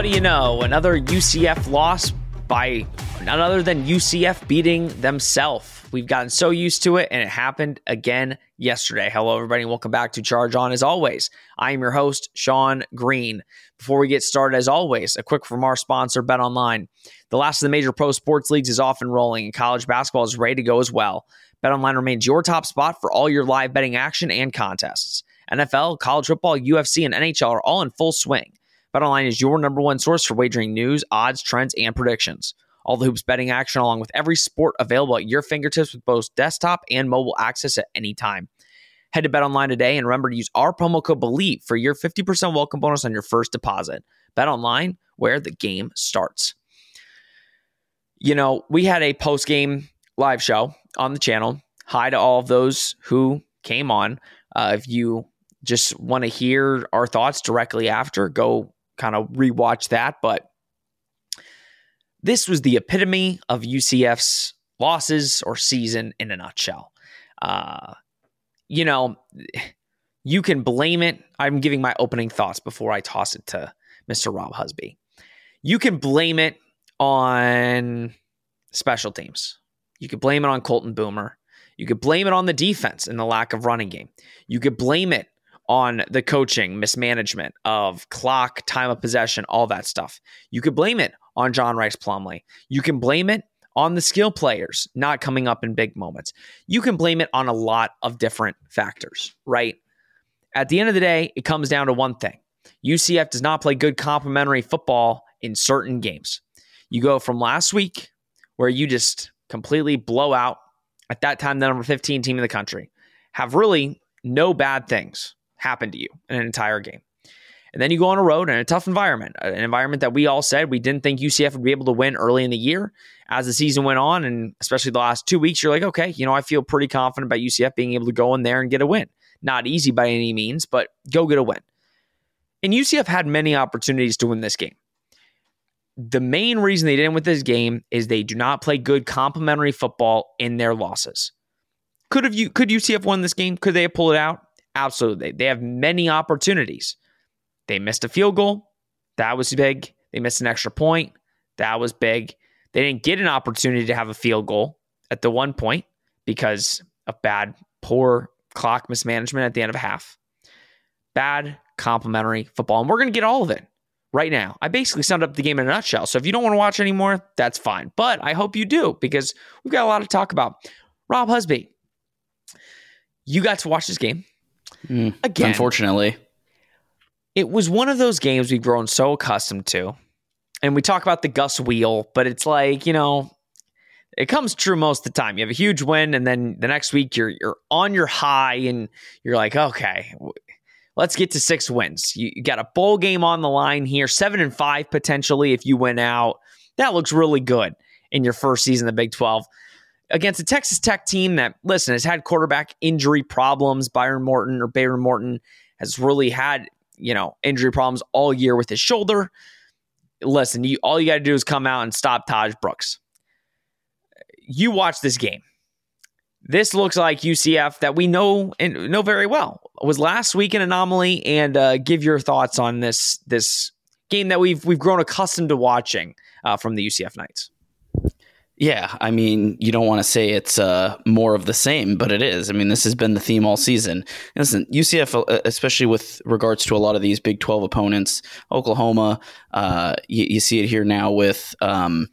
What do you know? Another UCF loss by none other than UCF beating themselves. We've gotten so used to it, and it happened again yesterday. Hello, everybody, and welcome back to Charge On. As always, I am your host, Sean Green. Before we get started, as always, a quick from our sponsor, Bet Online. The last of the major pro sports leagues is off and rolling, and college basketball is ready to go as well. Bet Online remains your top spot for all your live betting action and contests. NFL, college football, UFC, and NHL are all in full swing. BetOnline is your number one source for wagering news, odds, trends, and predictions. All the hoops betting action, along with every sport available at your fingertips with both desktop and mobile access at any time. Head to BetOnline today and remember to use our promo code BELIEVE for your 50% welcome bonus on your first deposit. BetOnline, where the game starts. You know, we had a post game live show on the channel. Hi to all of those who came on. Uh, if you just want to hear our thoughts directly after, go kind of rewatch that. But this was the epitome of UCF's losses or season in a nutshell. Uh, you know, you can blame it. I'm giving my opening thoughts before I toss it to Mr. Rob Husby. You can blame it on special teams. You could blame it on Colton Boomer. You could blame it on the defense and the lack of running game. You could blame it on the coaching, mismanagement of clock, time of possession, all that stuff. You could blame it on John Rhys Plumlee. You can blame it on the skill players not coming up in big moments. You can blame it on a lot of different factors, right? At the end of the day, it comes down to one thing UCF does not play good complementary football in certain games. You go from last week, where you just completely blow out, at that time, the number 15 team in the country, have really no bad things happen to you in an entire game. And then you go on a road in a tough environment, uh, an environment that we all said we didn't think UCF would be able to win early in the year. As the season went on, and especially the last two weeks, you're like, okay, you know, I feel pretty confident about UCF being able to go in there and get a win. Not easy by any means, but go get a win. And UCF had many opportunities to win this game. The main reason they didn't win this game is they do not play good complementary football in their losses. Could have you could UCF won this game? Could they have pulled it out? Absolutely. They have many opportunities. They missed a field goal. That was big. They missed an extra point. That was big. They didn't get an opportunity to have a field goal at the one point because of bad, poor clock mismanagement at the end of a half. Bad complementary football. And we're going to get all of it right now. I basically summed up the game in a nutshell. So if you don't want to watch anymore, that's fine. But I hope you do because we've got a lot to talk about. Rob Husby, you got to watch this game. Mm, Again, unfortunately, it was one of those games we've grown so accustomed to. And we talk about the Gus wheel, but it's like, you know, it comes true most of the time. You have a huge win, and then the next week you're you're on your high, and you're like, okay, let's get to six wins. You, you got a bowl game on the line here, seven and five potentially if you win out. That looks really good in your first season of the Big Twelve against a Texas Tech team that, listen, has had quarterback injury problems. Byron Morton or Behren Morton has really had, you know, injury problems all year with his shoulder. Listen, you, all you got to do is come out and stop Tahj Brooks. You watch this game. This looks like UCF that we know and know very well. It was last week an anomaly, and uh, give your thoughts on this this game that we've we've grown accustomed to watching uh, from the UCF Knights. Yeah, I mean, you don't want to say it's uh, more of the same, but it is. I mean, this has been the theme all season. Listen, UCF, uh, especially with regards to a lot of these Big 12 opponents, Oklahoma, uh, you, you, see it here now with um,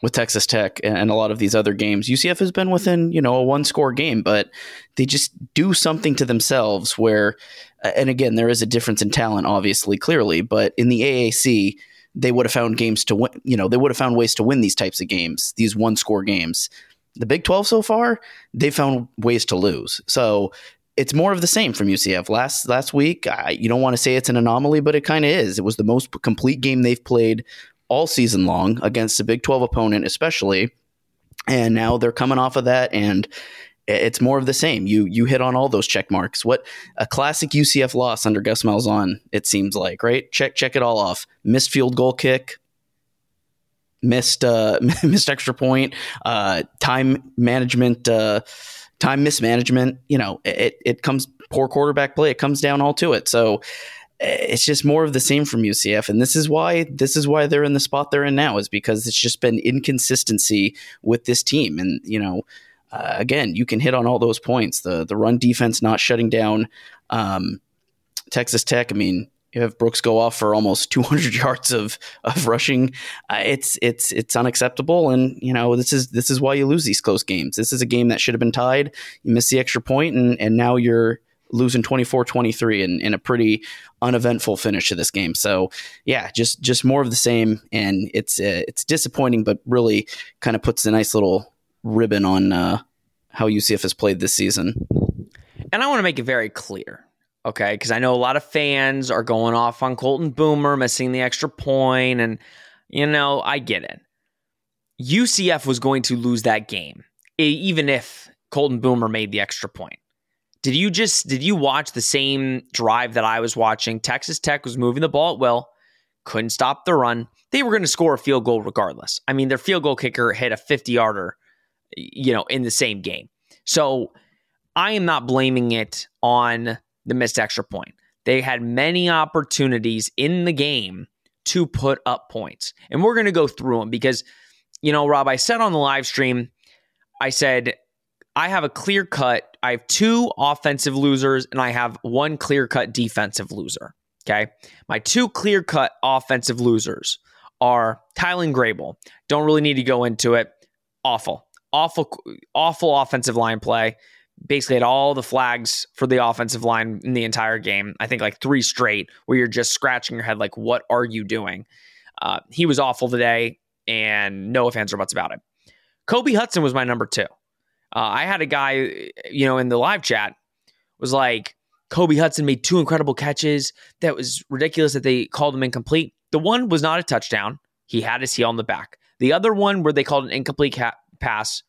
with Texas Tech and a lot of these other games. UCF has been within, you know, a one score game, but they just do something to themselves where, and again, there is a difference in talent, obviously, clearly, but in the AAC, they would have found games to win. You know, they would have found ways to win these types of games, these one score games. The Big 12 so far, they found ways to lose. So it's more of the same from UCF. Last last week, I, you don't want to say it's an anomaly, but it kind of is. It was the most complete game they've played all season long against a Big 12 opponent, especially. And now they're coming off of that, and it's more of the same. You you hit on all those check marks. What a classic UCF loss under Gus Malzahn. It seems like right. Check check it all off. Missed field goal kick. Missed uh, missed extra point. Uh, time management. Uh, time mismanagement. You know, it it comes poor quarterback play. It comes down all to it. So it's just more of the same from UCF, and this is why this is why they're in the spot they're in now is because it's just been inconsistency with this team, and you know, uh, again, you can hit on all those points. The the run defense not shutting down um, Texas Tech. I mean, you have Brooks go off for almost 200 yards of of rushing. Uh, it's it's it's unacceptable, and you know this is this is why you lose these close games. This is a game that should have been tied. You miss the extra point, and and now you're losing 24-23 in, in a pretty uneventful finish to this game. So yeah, just just more of the same, and it's uh, it's disappointing, but really kind of puts a nice little ribbon on uh, how UCF has played this season. And I want to make it very clear, okay? Because I know a lot of fans are going off on Colton Boomer missing the extra point, and you know I get it. UCF was going to lose that game, even if Colton Boomer made the extra point. Did you just did you watch the same drive that I was watching? Texas Tech was moving the ball at will, couldn't stop the run. They were going to score a field goal regardless. I mean, their field goal kicker hit a 50 yarder, you know, in the same game. So I am not blaming it on the missed extra point. They had many opportunities in the game to put up points. And we're going to go through them because, you know, Rob, I said on the live stream, I said, I have a clear cut I have two offensive losers and I have one clear cut defensive loser. Okay. My two clear cut offensive losers are Tylan Grable. Don't really need to go into it. Awful, awful, awful offensive line play. Basically, had all the flags for the offensive line in the entire game. I think like three straight where you're just scratching your head, like, what are you doing? Uh, he was awful today, and no offense or buts about it. Kobe Hudson was my number two. Uh, I had a guy, you know, in the live chat was like, Kobe Hudson made two incredible catches. That was ridiculous that they called him incomplete. The one was not a touchdown. He had his heel on the back. The other one where they called an incomplete ca- pass,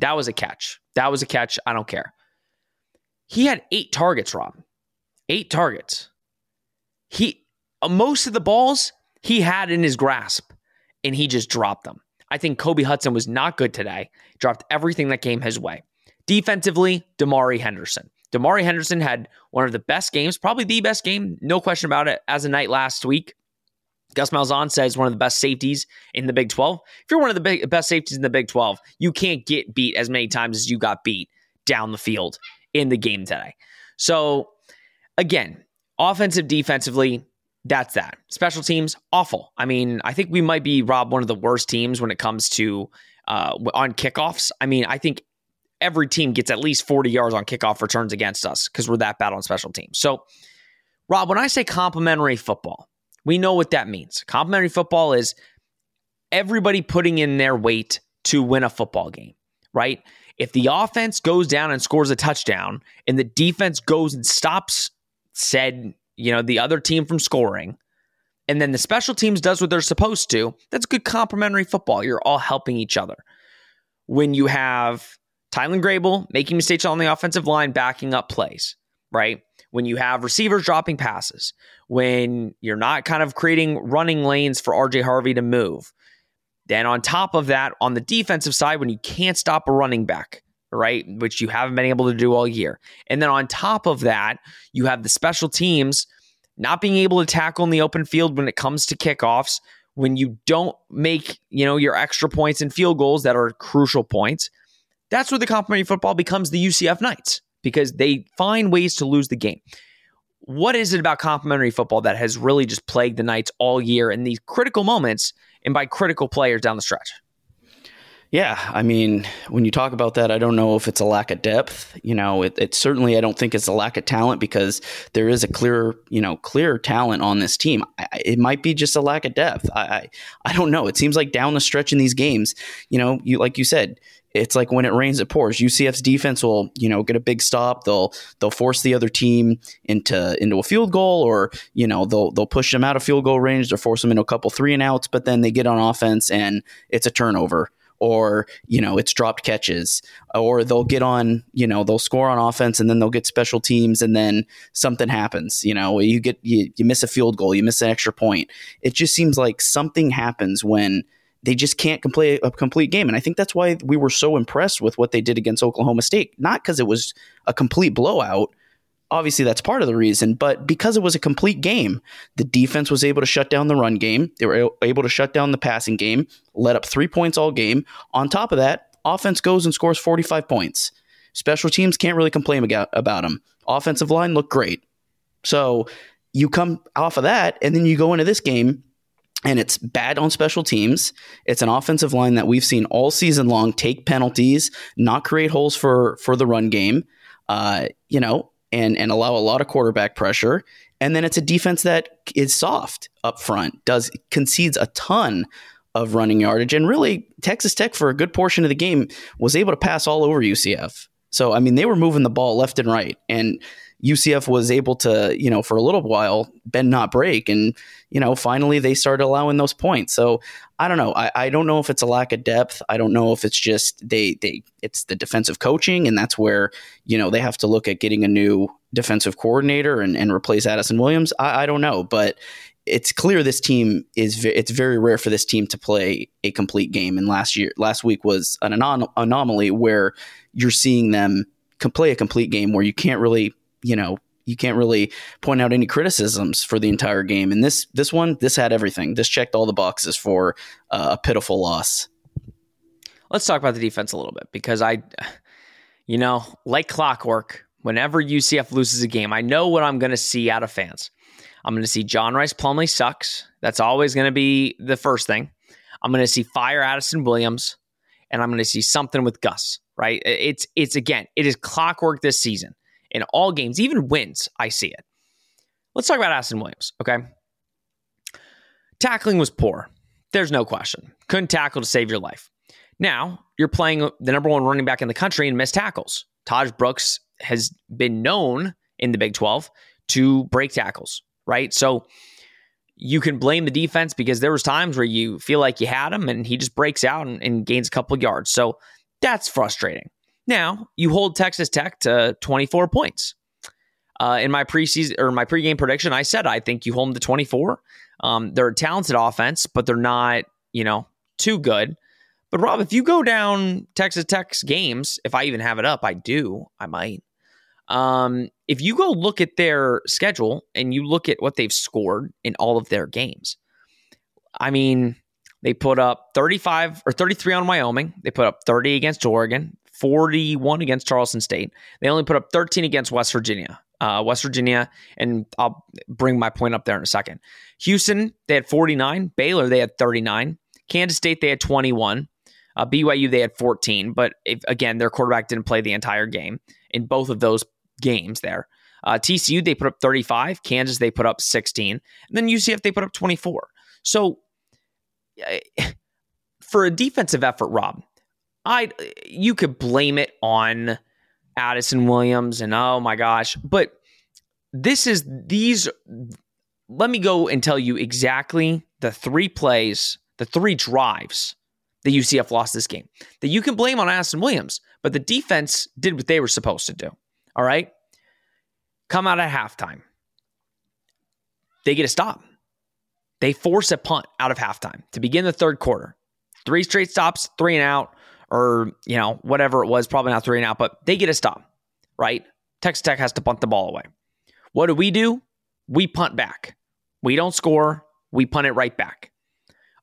that was a catch. That was a catch. I don't care. He had eight targets, Rob. Eight targets. He uh, most of the balls he had in his grasp, and he just dropped them. I think Kobe Hudson was not good today. Dropped everything that came his way. Defensively, Damari Henderson. Damari Henderson had one of the best games, probably the best game, no question about it, as a Knight last week. Gus Malzahn says one of the best safeties in the Big 12. If you're one of the big, best safeties in the Big 12, you can't get beat as many times as you got beat down the field in the game today. So, again, offensive, defensively, that's that. Special teams, awful. I mean, I think we might be Rob one of the worst teams when it comes to uh, on kickoffs. I mean, I think every team gets at least 40 yards on kickoff returns against us because we're that bad on special teams. So, Rob, when I say complementary football, we know what that means. Complementary football is everybody putting in their weight to win a football game, right? If the offense goes down and scores a touchdown and the defense goes and stops said you know, the other team from scoring, and then the special teams does what they're supposed to, that's good complementary football. You're all helping each other. When you have Tylan Grable making mistakes on the offensive line, backing up plays, right? When you have receivers dropping passes, when you're not kind of creating running lanes for RJ Harvey to move. Then on top of that, on the defensive side, when you can't stop a running back, right? Which you haven't been able to do all year. And then on top of that, you have the special teams not being able to tackle in the open field when it comes to kickoffs, when you don't make, you know, your extra points and field goals that are crucial points. That's where the complementary football becomes the UCF Knights because they find ways to lose the game. What is it about complementary football that has really just plagued the Knights all year in these critical moments and by critical players down the stretch? Yeah, I mean, when you talk about that, I don't know if it's a lack of depth. You know, it, it, certainly I don't think it's a lack of talent because there is a clear, you know, clear talent on this team. I, it might be just a lack of depth. I, I, I don't know. It seems like down the stretch in these games, you know, you like you said, it's like when it rains, it pours. UCF's defense will, you know, get a big stop. They'll they'll force the other team into into a field goal, or you know, they'll they'll push them out of field goal range. They'll force them into a couple three and outs, but then they get on offense and it's a turnover, or you know, it's dropped catches, or they'll get on, you know, they'll score on offense and then they'll get special teams, and then something happens. You know, you get you, you miss a field goal, you miss an extra point. It just seems like something happens when they just can't complete a complete game. And I think that's why we were so impressed with what they did against Oklahoma State. Not because it was a complete blowout. Obviously, that's part of the reason, but because it was a complete game, the defense was able to shut down the run game. They were able to shut down the passing game, let up three points all game. On top of that, offense goes and scores 45 points. Special teams can't really complain about them. Offensive line looked great. So you come off of that, and then you go into this game and it's bad on special teams. It's an offensive line that we've seen all season long take penalties, not create holes for for the run game, uh, you know, and and allow a lot of quarterback pressure. And then it's a defense that is soft up front, does concedes a ton of running yardage, and really Texas Tech for a good portion of the game was able to pass all over UCF. So I mean, they were moving the ball left and right, and UCF was able to, you know, for a little while bend not break, and you know, finally they started allowing those points. So I don't know. I, I don't know if it's a lack of depth. I don't know if it's just they they it's the defensive coaching, and that's where you know they have to look at getting a new defensive coordinator and, and replace Addison Williams. I, I don't know, but it's clear this team is it's very rare for this team to play a complete game. And last year, last week was an anom- anomaly where you're seeing them play a complete game where you can't really you know you can't really point out any criticisms for the entire game. And this this one, this had everything. This checked all the boxes for uh, a pitiful loss. Let's talk about the defense a little bit because I, you know, like clockwork, whenever UCF loses a game, I know what I'm going to see out of fans. I'm going to see John Rhys Plumlee sucks. That's always going to be the first thing. I'm going to see fire Addison Williams, and I'm going to see something with Gus. Right? It's it's again, it is clockwork this season in all games, even wins, I see it. Let's talk about Addison Williams, okay? Tackling was poor. There's no question. Couldn't tackle to save your life. Now, you're playing the number one running back in the country and missed tackles. Tahj Brooks has been known in the Big 12 to break tackles, right? So you can blame the defense because there was times where you feel like you had him and he just breaks out and, and gains a couple yards. So that's frustrating. Now you hold Texas Tech to 24 points. Uh, in my preseason or my pregame prediction, I said I think you hold them to 24. Um, they're a talented offense, but they're not, you know, too good. But Rob, if you go down Texas Tech's games, if I even have it up, I do. I might. Um, if you go look at their schedule and you look at what they've scored in all of their games, I mean, they put up 35 or 33 on Wyoming. They put up 30 against Oregon, 41 against Tarleton State. They only put up 13 against West Virginia. Uh, West Virginia, and I'll bring my point up there in a second. Houston, they had 49. Baylor, they had 39. Kansas State, they had 21. Uh, BYU, they had 14. But if, again, their quarterback didn't play the entire game in both of those games there. Uh, TCU, they put up 35. Kansas, they put up 16. And then UCF, they put up 24. So for a defensive effort, Rob, I you could blame it on Addison Williams and oh my gosh, but this is these let me go and tell you exactly the three plays, the three drives that UCF lost this game. That you can blame on Addison Williams, but the defense did what they were supposed to do. All right? Come out at halftime. They get a stop. They force a punt out of halftime to begin the third quarter. Three straight stops, three and out or, you know, whatever it was, probably not three and out, but they get a stop, right? Texas Tech has to punt the ball away. What do we do? We punt back. We don't score, we punt it right back.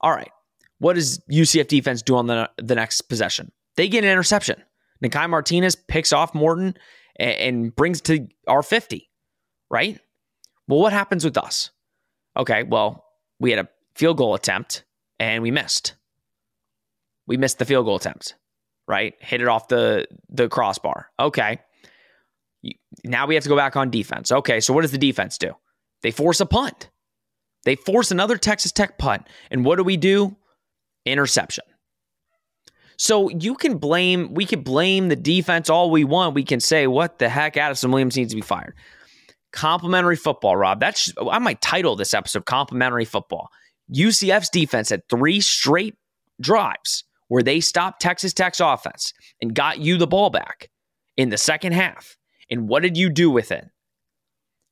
All right. What does UCF defense do on the, the next possession? They get an interception. Nikai Martinez picks off Morton and, and brings to our 50, right? Well, what happens with us? Okay, well, we had a field goal attempt and we missed we missed the field goal attempt, right? Hit it off the the crossbar. Okay. Now we have to go back on defense. Okay, so what does the defense do? They force a punt. They force another Texas Tech punt. And what do we do? Interception. So you can blame, we can blame the defense all we want. We can say, what the heck, Addison Williams needs to be fired. Complementary football, Rob. That's I might title this episode Complementary Football. UCF's defense had three straight drives where they stopped Texas Tech's offense and got you the ball back in the second half. And what did you do with it?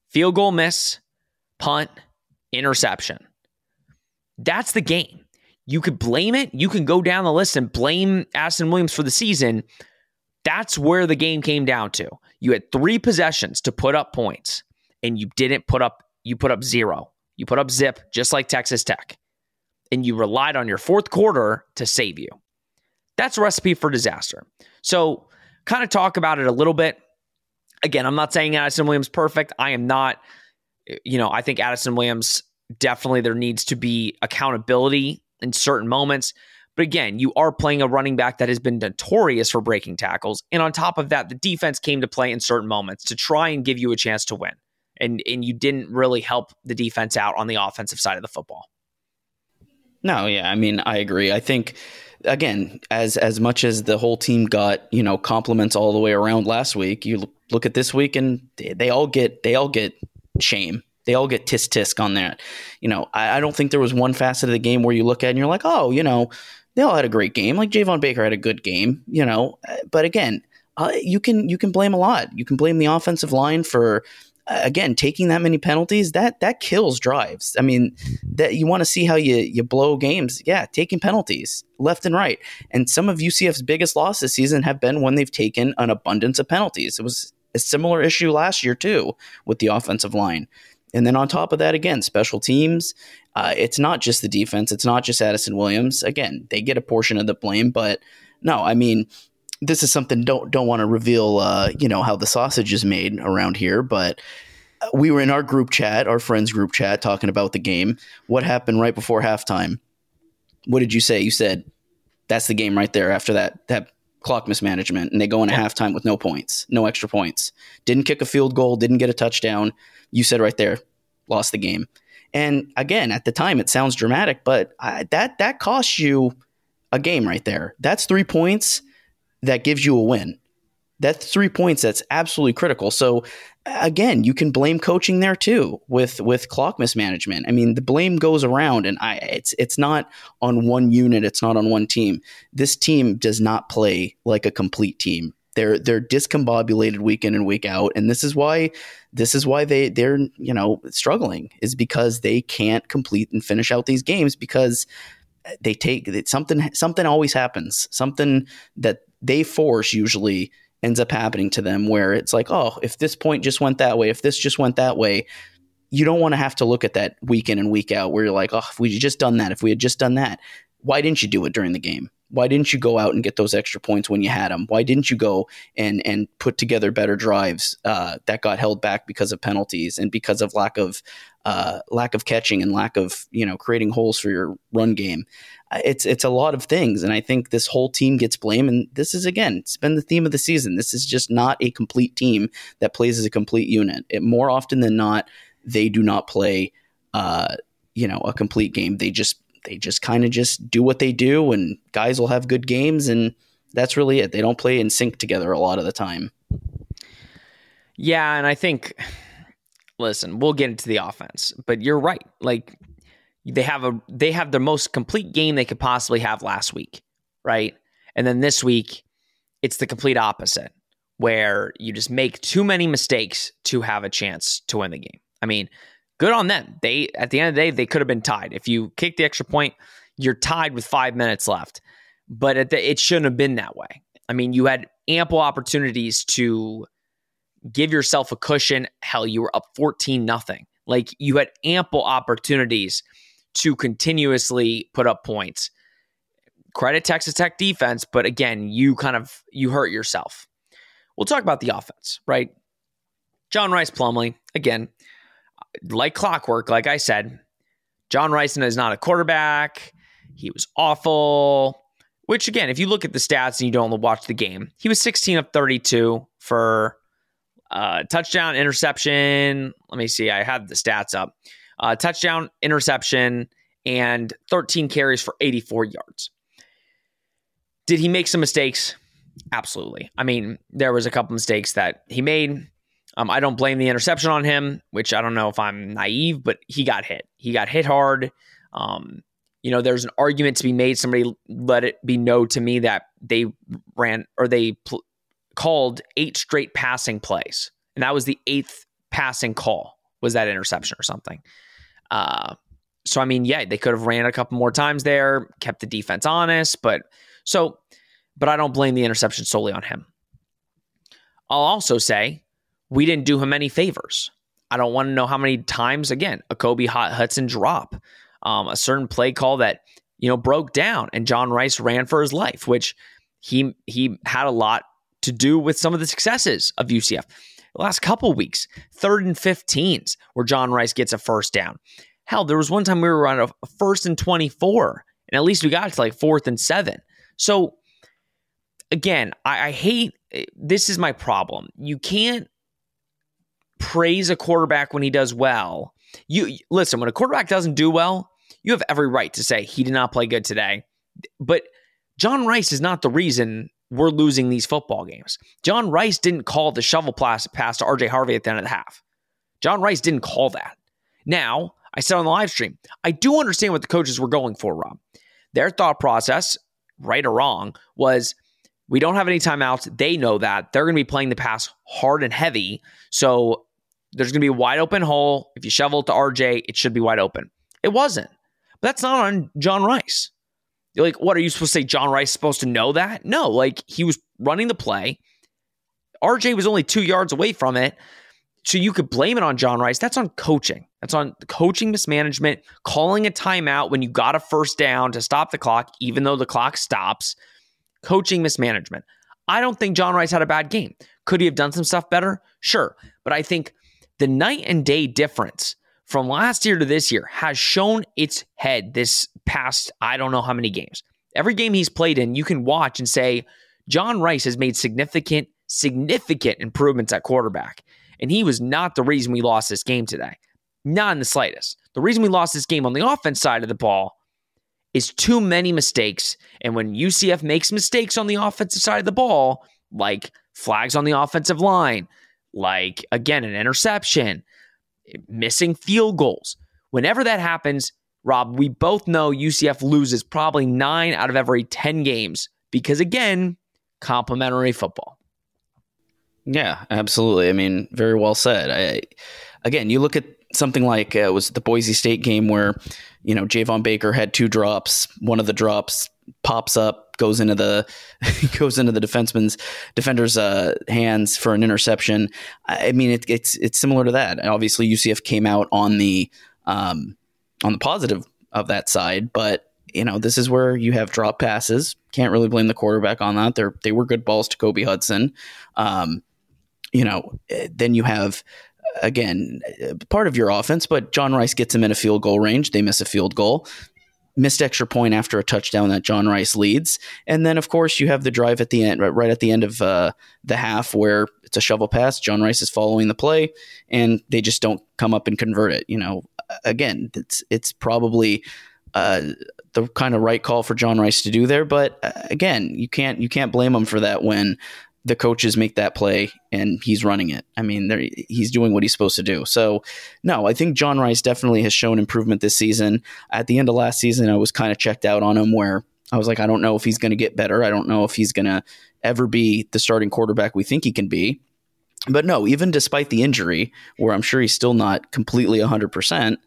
Field goal miss, punt, interception. That's the game. You could blame it. You can go down the list and blame Addison Williams for the season. That's where the game came down to. You had three possessions to put up points, and you didn't put up, you put up zero. You put up zip, just like Texas Tech. And you relied on your fourth quarter to save you. That's a recipe for disaster. So, kind of talk about it a little bit. Again, I'm not saying Addison Williams perfect. I am not, you know, I think Addison Williams definitely there needs to be accountability in certain moments. But again, you are playing a running back that has been notorious for breaking tackles. And on top of that, the defense came to play in certain moments to try and give you a chance to win. And and you didn't really help the defense out on the offensive side of the football. No, yeah, I mean, I agree. I think again, as as much as the whole team got, you know, compliments all the way around last week, you look at this week and they, they all get they all get shame they all get tisk tisk on that. You know, I, I, don't think there was one facet of the game where you look at and you're like, oh, you know, they all had a great game. Like Javon Baker had a good game, you know. But again, uh, you can you can blame a lot. You can blame the offensive line for again taking that many penalties. That that kills drives. I mean, that you want to see how you you blow games. Yeah, taking penalties left and right. And some of UCF's biggest losses this season have been when they've taken an abundance of penalties. It was a similar issue last year too with the offensive line. And then on top of that, again, special teams. Uh, it's not just the defense. It's not just Addison Williams. Again, they get a portion of the blame, but no, I mean, this is something don't don't want to reveal. Uh, you know how the sausage is made around here, but we were in our group chat, our friends group chat, talking about the game. What happened right before halftime? What did you say? You said that's the game right there. After that, that clock mismanagement, and they go into yeah. halftime with no points, no extra points. Didn't kick a field goal, didn't get a touchdown you said right there, lost the game. And again, at the time, it sounds dramatic, but I, that that costs you a game right there. That's three points that gives you a win. That's three points that's absolutely critical. So again, you can blame coaching there too with with clock mismanagement. I mean, the blame goes around, and I it's it's not on one unit. It's not on one team. This team does not play like a complete team. They're they're discombobulated week in and week out, and this is why this is why they they're you know struggling is because they can't complete and finish out these games because they take something something always happens something that they force usually ends up happening to them where it's like oh if this point just went that way if this just went that way you don't want to have to look at that week in and week out where you're like oh if we had just done that if we had just done that why didn't you do it during the game why didn't you go out and get those extra points when you had them? Why didn't you go and and put together better drives uh, that got held back because of penalties and because of lack of uh, lack of catching and lack of you know creating holes for your run game? Uh, it's it's a lot of things, and I think this whole team gets blame And this is again, it's been the theme of the season. This is just not a complete team that plays as a complete unit. It more often than not, they do not play. Uh, you know, a complete game. They just they just kind of just do what they do, and guys will have good games, and that's really it. They don't play in sync together a lot of the time. Yeah, and I think, listen, we'll get into the offense, but you're right. Like they have a they have the most complete game they could possibly have last week, right? And then this week, it's the complete opposite, where you just make too many mistakes to have a chance to win the game. I mean, good on them. They at the end of the day, they could have been tied. If you kick the extra point, you're tied with five minutes left. But the, it shouldn't have been that way. I mean, you had ample opportunities to give yourself a cushion. Hell, you were up 14 nothing. Like you had ample opportunities to continuously put up points. Credit Texas Tech defense, but again, you kind of you hurt yourself. We'll talk about the offense, right? John Rhys Plumlee, again, like clockwork, like I said, John Rhys is not a quarterback. He was awful. Which again, if you look at the stats and you don't watch the game, he was 16 of 32 for uh, touchdown, interception. Let me see. I have the stats up. Uh, touchdown, interception, and 13 carries for 84 yards. Did he make some mistakes? Absolutely. I mean, there was a couple mistakes that he made. Um, I don't blame the interception on him, which I don't know if I'm naive, but he got hit. He got hit hard. Um, you know, there's an argument to be made. Somebody let it be known to me that they ran or they pl- called eight straight passing plays, and that was the eighth passing call. Was that interception or something? Uh, so I mean, yeah, they could have ran a couple more times there, kept the defense honest, but so, but I don't blame the interception solely on him. I'll also say we didn't do him any favors. I don't want to know how many times again a Kobe Hot Hudson drop, um, a certain play call that you know broke down, and John Rhys ran for his life, which he he had a lot to do with some of the successes of UCF. The last couple weeks, third and 15s, where John Rhys gets a first down. Hell, there was one time we were on a first and 24, and at least we got to like fourth and seven. So, again, I, I hate eh, this is my problem. You can't praise a quarterback when he does well. You listen, when a quarterback doesn't do well, you have every right to say he did not play good today. But John Rhys is not the reason we're losing these football games. John Rhys didn't call the shovel pass to RJ Harvey at the end of the half. John Rhys didn't call that. Now, I said on the live stream, I do understand what the coaches were going for, Rob. Their thought process, right or wrong, was we don't have any timeouts. They know that. They're going to be playing the pass hard and heavy. So there's going to be a wide open hole. If you shovel it to RJ, it should be wide open. It wasn't. But that's not on John Rhys. Like, what are you supposed to say? John Rhys supposed to know that? No, like he was running the play. RJ was only two yards away from it. So you could blame it on John Rhys. That's on coaching. That's on coaching mismanagement, calling a timeout when you got a first down to stop the clock, even though the clock stops. Coaching mismanagement. I don't think John Rhys had a bad game. Could he have done some stuff better? Sure. But I think the night and day difference from last year to this year has shown its head this past, I don't know how many games. Every game he's played in, you can watch and say, John Rhys has made significant, significant improvements at quarterback. And he was not the reason we lost this game today. Not in the slightest. The reason we lost this game on the offense side of the ball is too many mistakes. And when UCF makes mistakes on the offensive side of the ball, like flags on the offensive line, like again, an interception, missing field goals. Whenever that happens, Rob, we both know UCF loses probably nine out of every 10 games because, again, complementary football. Yeah, absolutely. I mean, very well said. I, again, you look at something like uh, was the Boise State game where you know Javon Baker had two drops. One of the drops pops up, goes into the goes into the defenseman's defender's uh, hands for an interception. I mean, it, it's it's similar to that. Obviously, UCF came out on the um, on the positive of that side, but you know this is where you have drop passes. Can't really blame the quarterback on that. They they were good balls to Kobe Hudson. Um, you know, eh, then you have again part of your offense, but John Rhys gets them in a field goal range. They miss a field goal missed extra point after a touchdown that John Rhys leads. And then, of course, you have the drive at the end, right, at the end of uh, the half where it's a shovel pass. John Rhys is following the play, and they just don't come up and convert it. You know, again, it's it's probably. Uh, the kind of right call for John Rhys to do there, but uh, again, you can't you can't blame him for that when the coaches make that play and he's running it. I mean, he's doing what he's supposed to do. So, no, I think John Rhys definitely has shown improvement this season. At the end of last season, I was kind of checked out on him where I was like, I don't know if he's going to get better. I don't know if he's going to ever be the starting quarterback we think he can be. But no, even despite the injury, where I'm sure he's still not completely 100%,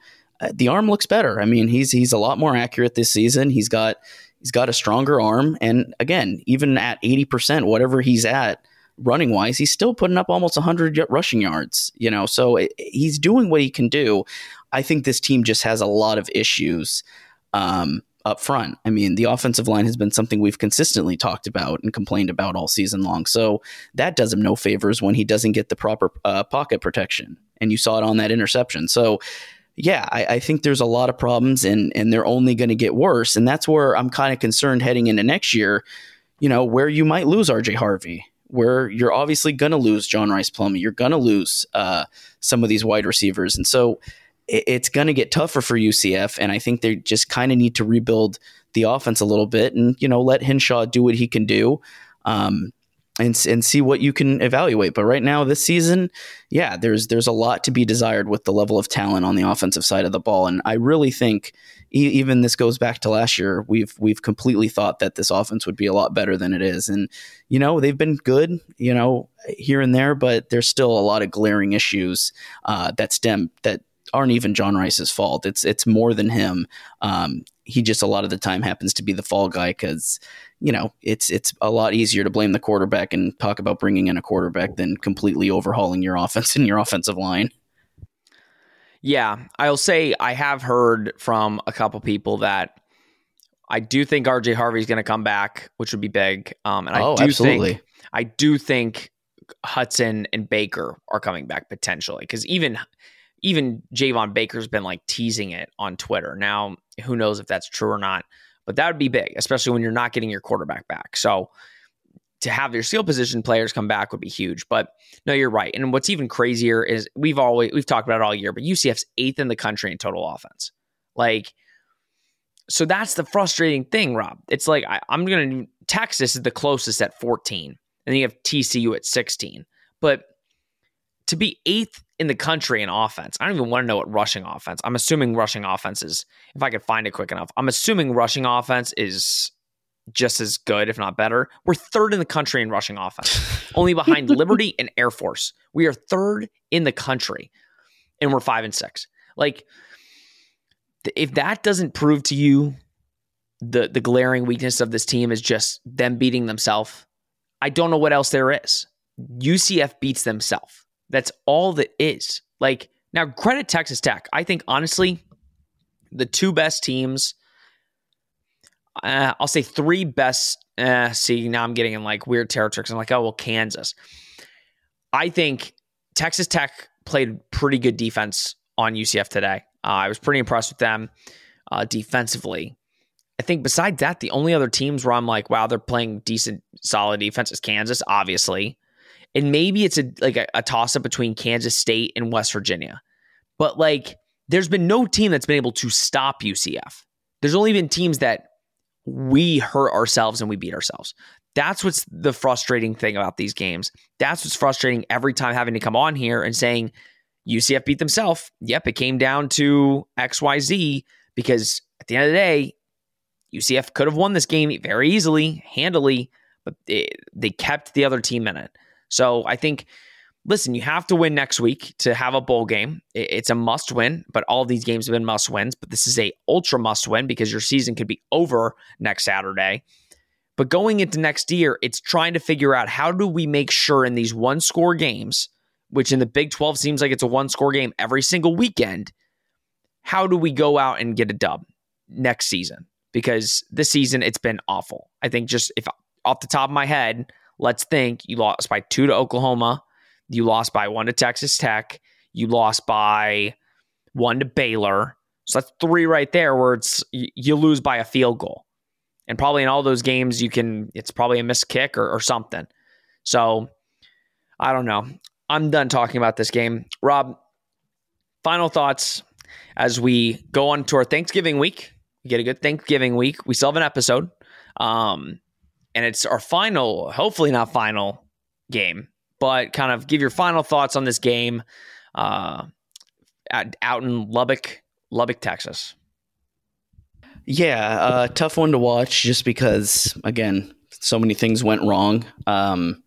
uh, the arm looks better. I mean, he's he's a lot more accurate this season. He's got He's got a stronger arm. And again, even at 80%, whatever he's at running wise, he's still putting up almost 100 rushing yards, you know, so it, he's doing what he can do. I think this team just has a lot of issues um, up front. I mean, the offensive line has been something we've consistently talked about and complained about all season long. So that does him no favors when he doesn't get the proper uh, pocket protection. And you saw it on that interception. So yeah, I, I, think there's a lot of problems and and they're only going to get worse. And that's where I'm kind of concerned heading into next year, you know, where you might lose RJ Harvey, where you're obviously going to lose John Rhys Plumlee, you're going to lose uh, some of these wide receivers. And so it, it's going to get tougher for UCF. And I think they just kind of need to rebuild the offense a little bit and you know let Hinshaw do what he can do. Um, and and see what you can evaluate. But right now, this season, yeah, there's there's a lot to be desired with the level of talent on the offensive side of the ball, and I really think e- even this goes back to last year. We've we've completely thought that this offense would be a lot better than it is, and you know they've been good, you know, here and there, but there's still a lot of glaring issues uh, that stem that aren't even John Rhys's fault. It's it's more than him. Um, he just a lot of the time happens to be the fall guy because you know it's it's a lot easier to blame the quarterback and talk about bringing in a quarterback than completely overhauling your offense and your offensive line. Yeah, I'll say I have heard from a couple people that I do think RJ Harvey is going to come back, which would be big. Um, and I oh, do absolutely. think I do think Hudson and Baker are coming back potentially because even even Javon Baker's been like teasing it on Twitter. Now, who knows if that's true or not? But that would be big, especially when you're not getting your quarterback back. So to have your seal position players come back would be huge. But no, you're right. And what's even crazier is we've always we've talked about it all year, but UCF's eighth in the country in total offense. Like, so that's the frustrating thing, Rob. It's like I, I'm gonna Texas is the closest at 14, and then you have TCU at 16. But to be eighth in the country in offense, I don't even want to know what rushing offense. I'm assuming rushing offense is, if I could find it quick enough, I'm assuming rushing offense is just as good, if not better. We're third in the country in rushing offense, only behind Liberty and Air Force. We are third in the country, and we're five and six. Like, if that doesn't prove to you the the glaring weakness of this team is just them beating themselves, I don't know what else there is. UCF beats themselves. That's all that is. Like now, credit Texas Tech. I think honestly, the two best teams. Uh, I'll say three best. Uh, see, now I'm getting in like weird territory. I'm like, oh well, Kansas. I think Texas Tech played pretty good defense on UCF today. Uh, I was pretty impressed with them uh, defensively. I think besides that, the only other teams where I'm like, wow, they're playing decent, solid defense is Kansas, obviously and maybe it's a like a, a toss up between Kansas State and West Virginia. But like there's been no team that's been able to stop UCF. There's only been teams that we hurt ourselves and we beat ourselves. That's what's the frustrating thing about these games. That's what's frustrating every time having to come on here and saying UCF beat themselves. Yep, it came down to XYZ because at the end of the day, UCF could have won this game very easily, handily, but they, they kept the other team in it. So I think, listen, you have to win next week to have a bowl game. It's a must win, but all these games have been must wins. But this is a ultra must win because your season could be over next Saturday. But going into next year, it's trying to figure out how do we make sure in these one score games, which in the Big 12 seems like it's a one score game every single weekend, how do we go out and get a dub next season? Because this season it's been awful. I think just if off the top of my head, let's think you lost by two to Oklahoma, you lost by one to Texas Tech, you lost by one to Baylor. So that's three right there where it's you lose by a field goal. And probably in all those games, you can, it's probably a missed kick or, or something. So I don't know. I'm done talking about this game. Rob, final thoughts as we go on to our Thanksgiving week. We get a good Thanksgiving week. We still have an episode. Um, and it's our final, hopefully not final game, but kind of give your final thoughts on this game uh, at, out in Lubbock, Lubbock, Texas. Yeah, uh, tough one to watch just because, again, so many things went wrong. Um,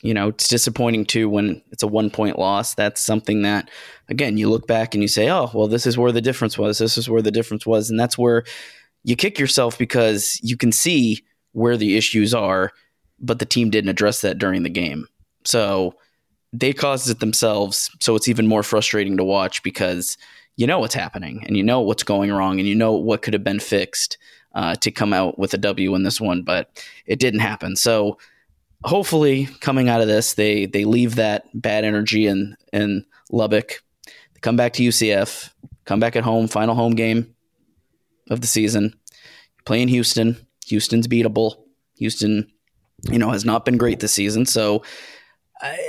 you know, it's disappointing too when it's a one point loss. That's something that, again, you look back and you say, oh, well, this is where the difference was. This is where the difference was. And that's where you kick yourself because you can see where the issues are, but the team didn't address that during the game. So they caused it themselves. So it's even more frustrating to watch because you know what's happening and you know what's going wrong and you know what could have been fixed uh, to come out with a W in this one, but it didn't happen. So hopefully, coming out of this, they they leave that bad energy in in Lubbock. They come back to UCF, come back at home, final home game of the season, playing Houston. Houston's beatable. Houston, you know, has not been great this season. So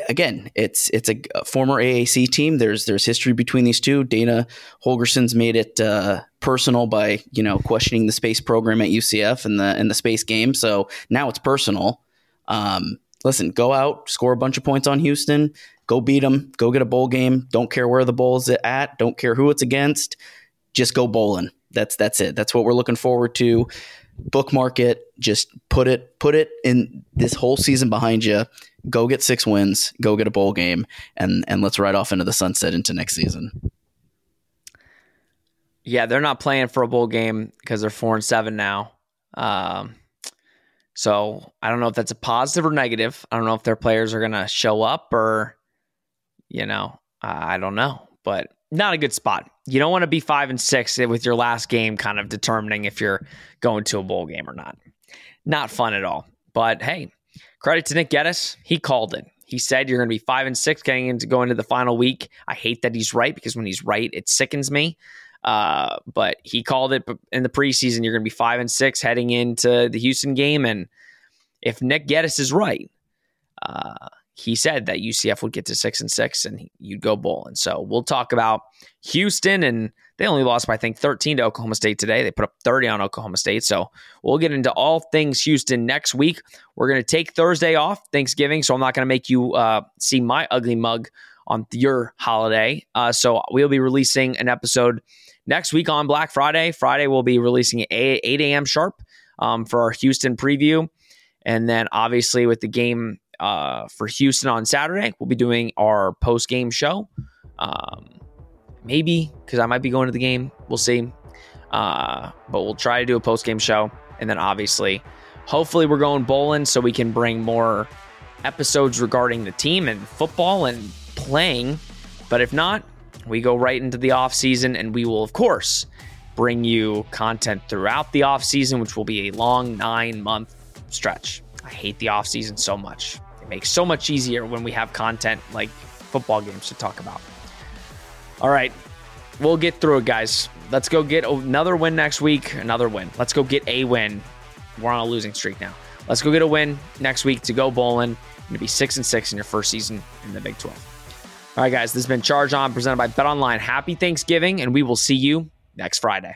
again, it's it's a, a, former AAC team. There's there's history between these two. Dana Holgorsen's made it uh, personal by you know questioning the space program at UCF and the and the space game. So now it's personal. Um, listen, go out, score a bunch of points on Houston, go beat them, go get a bowl game. Don't care where the bowl is at, don't care who it's against, just go bowling. That's that's it. That's what we're looking forward to. Bookmark it. Just put it put it in this whole season behind you. Go get six wins. Go get a bowl game, and and let's ride off into the sunset into next season. Yeah, they're not playing for a bowl game because they're four and seven now. Um, so I don't know if that's a positive or negative. I don't know if their players are going to show up or, you know, I don't know, but not a good spot. You don't want to be five and six with your last game kind of determining if you're going to a bowl game or not. Not fun at all. But hey, credit to Nick Geddes. He called it. He said you're going to be five and six getting into going into the final week. I hate that he's right because when he's right, it sickens me. Uh, but he called it in the preseason. You're going to be five and six heading into the Houston game, and if Nick Geddes is right, uh, he said that UCF would get to six and six, and you'd go bowling. So we'll talk about Houston, and they only lost by I think 13 to Oklahoma State today. They put up 30 on Oklahoma State. So we'll get into all things Houston next week. We're going to take Thursday off, Thanksgiving, so I'm not going to make you uh, see my ugly mug on your holiday. Uh, so we'll be releasing an episode next week on Black Friday. Friday, we'll be releasing at 8 a.m. sharp um, for our Houston preview. And then obviously with the game uh, for Houston on Saturday, we'll be doing our post game show. Um, maybe because I might be going to the game. We'll see. Uh, but we'll try to do a post game show. And then obviously, hopefully, we're going bowling so we can bring more episodes regarding the team and football and playing. But if not, we go right into the off season, and we will, of course, bring you content throughout the off season, which will be a long nine month stretch. I hate the off season so much. It makes so much easier when we have content like football games to talk about. All right, we'll get through it, guys. Let's go get another win next week. Another win. Let's go get a win. We're on a losing streak now. Let's go get a win next week to go bowling and to be six and six in your first season in the Big 12. All right, guys, this has been Charge On presented by Bet Online. Happy Thanksgiving, and we will see you next Friday.